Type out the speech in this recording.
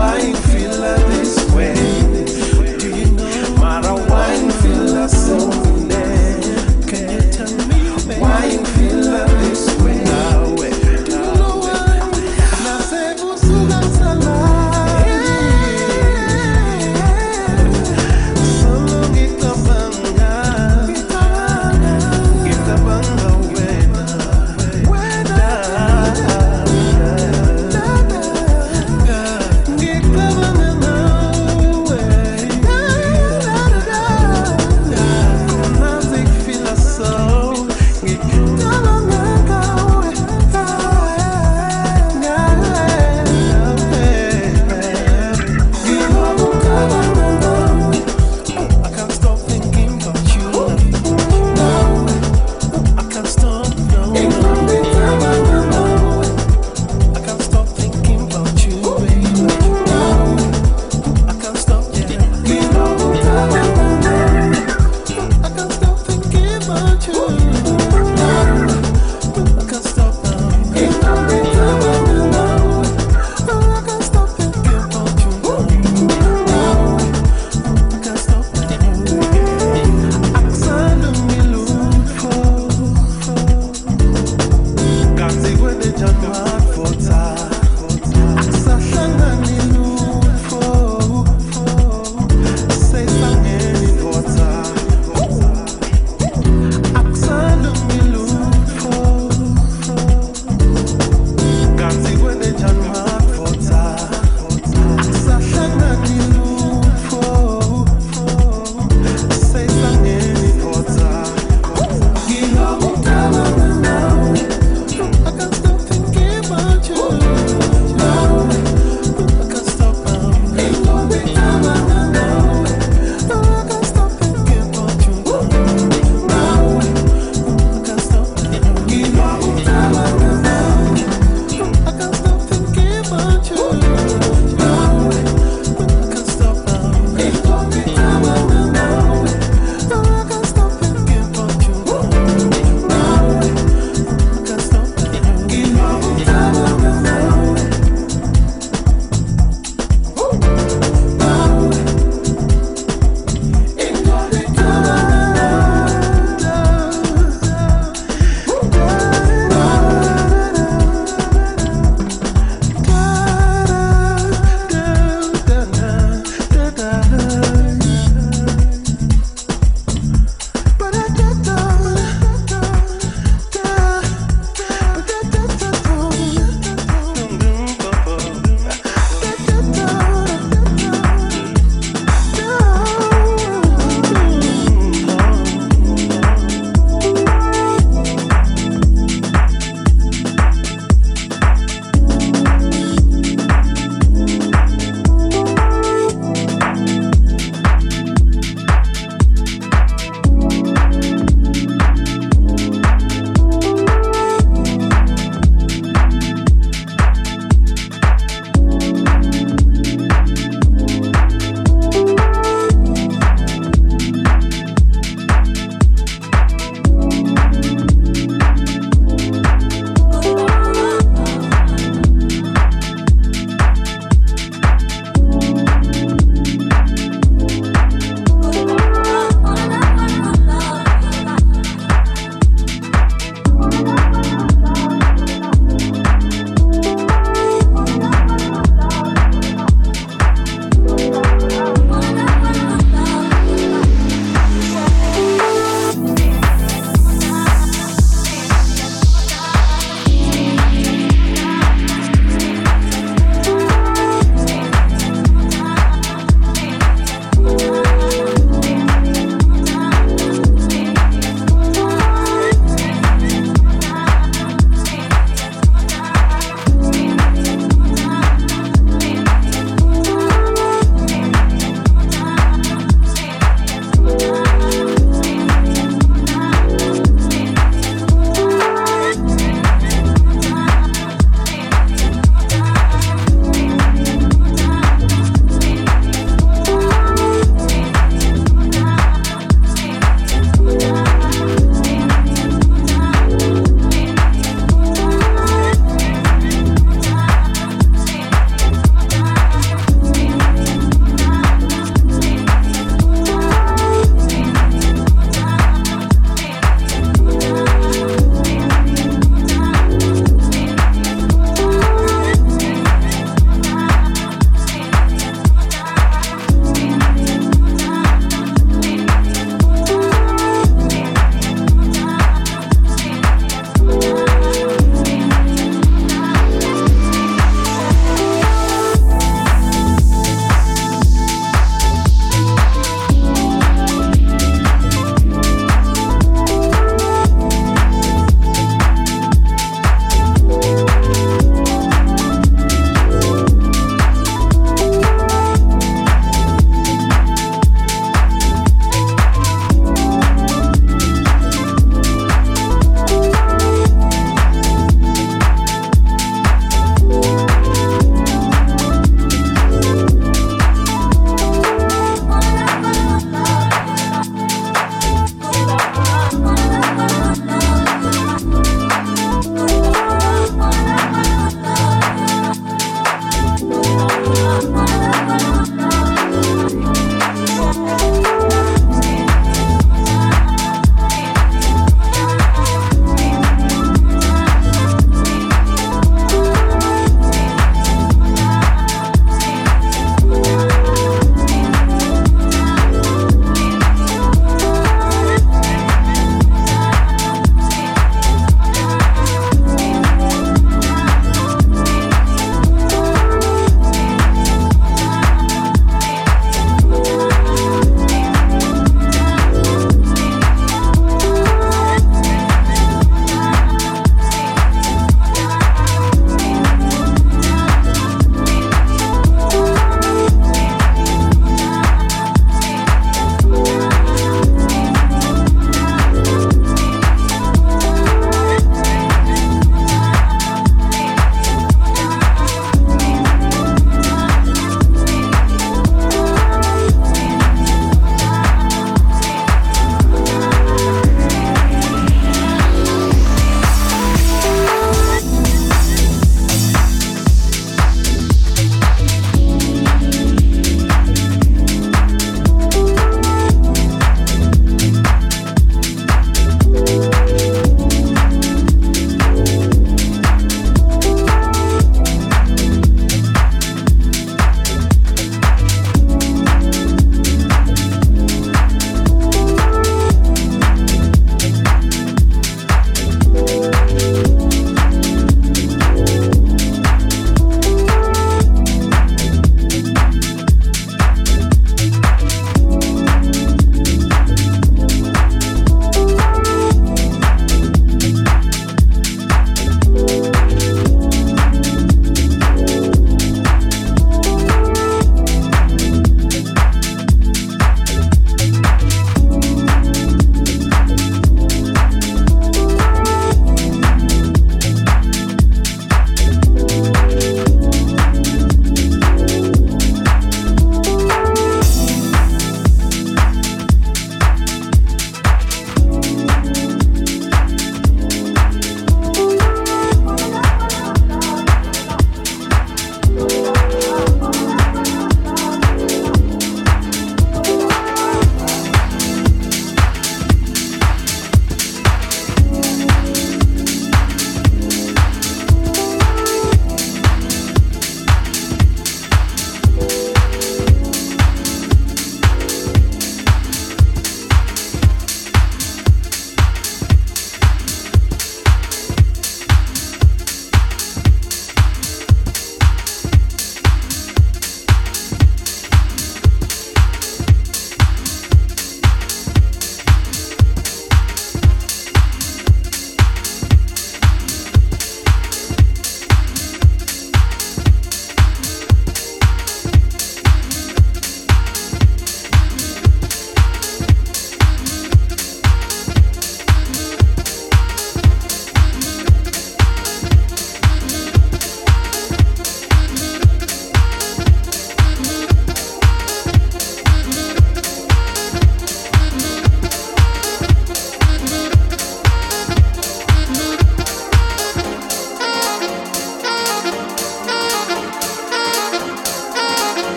sun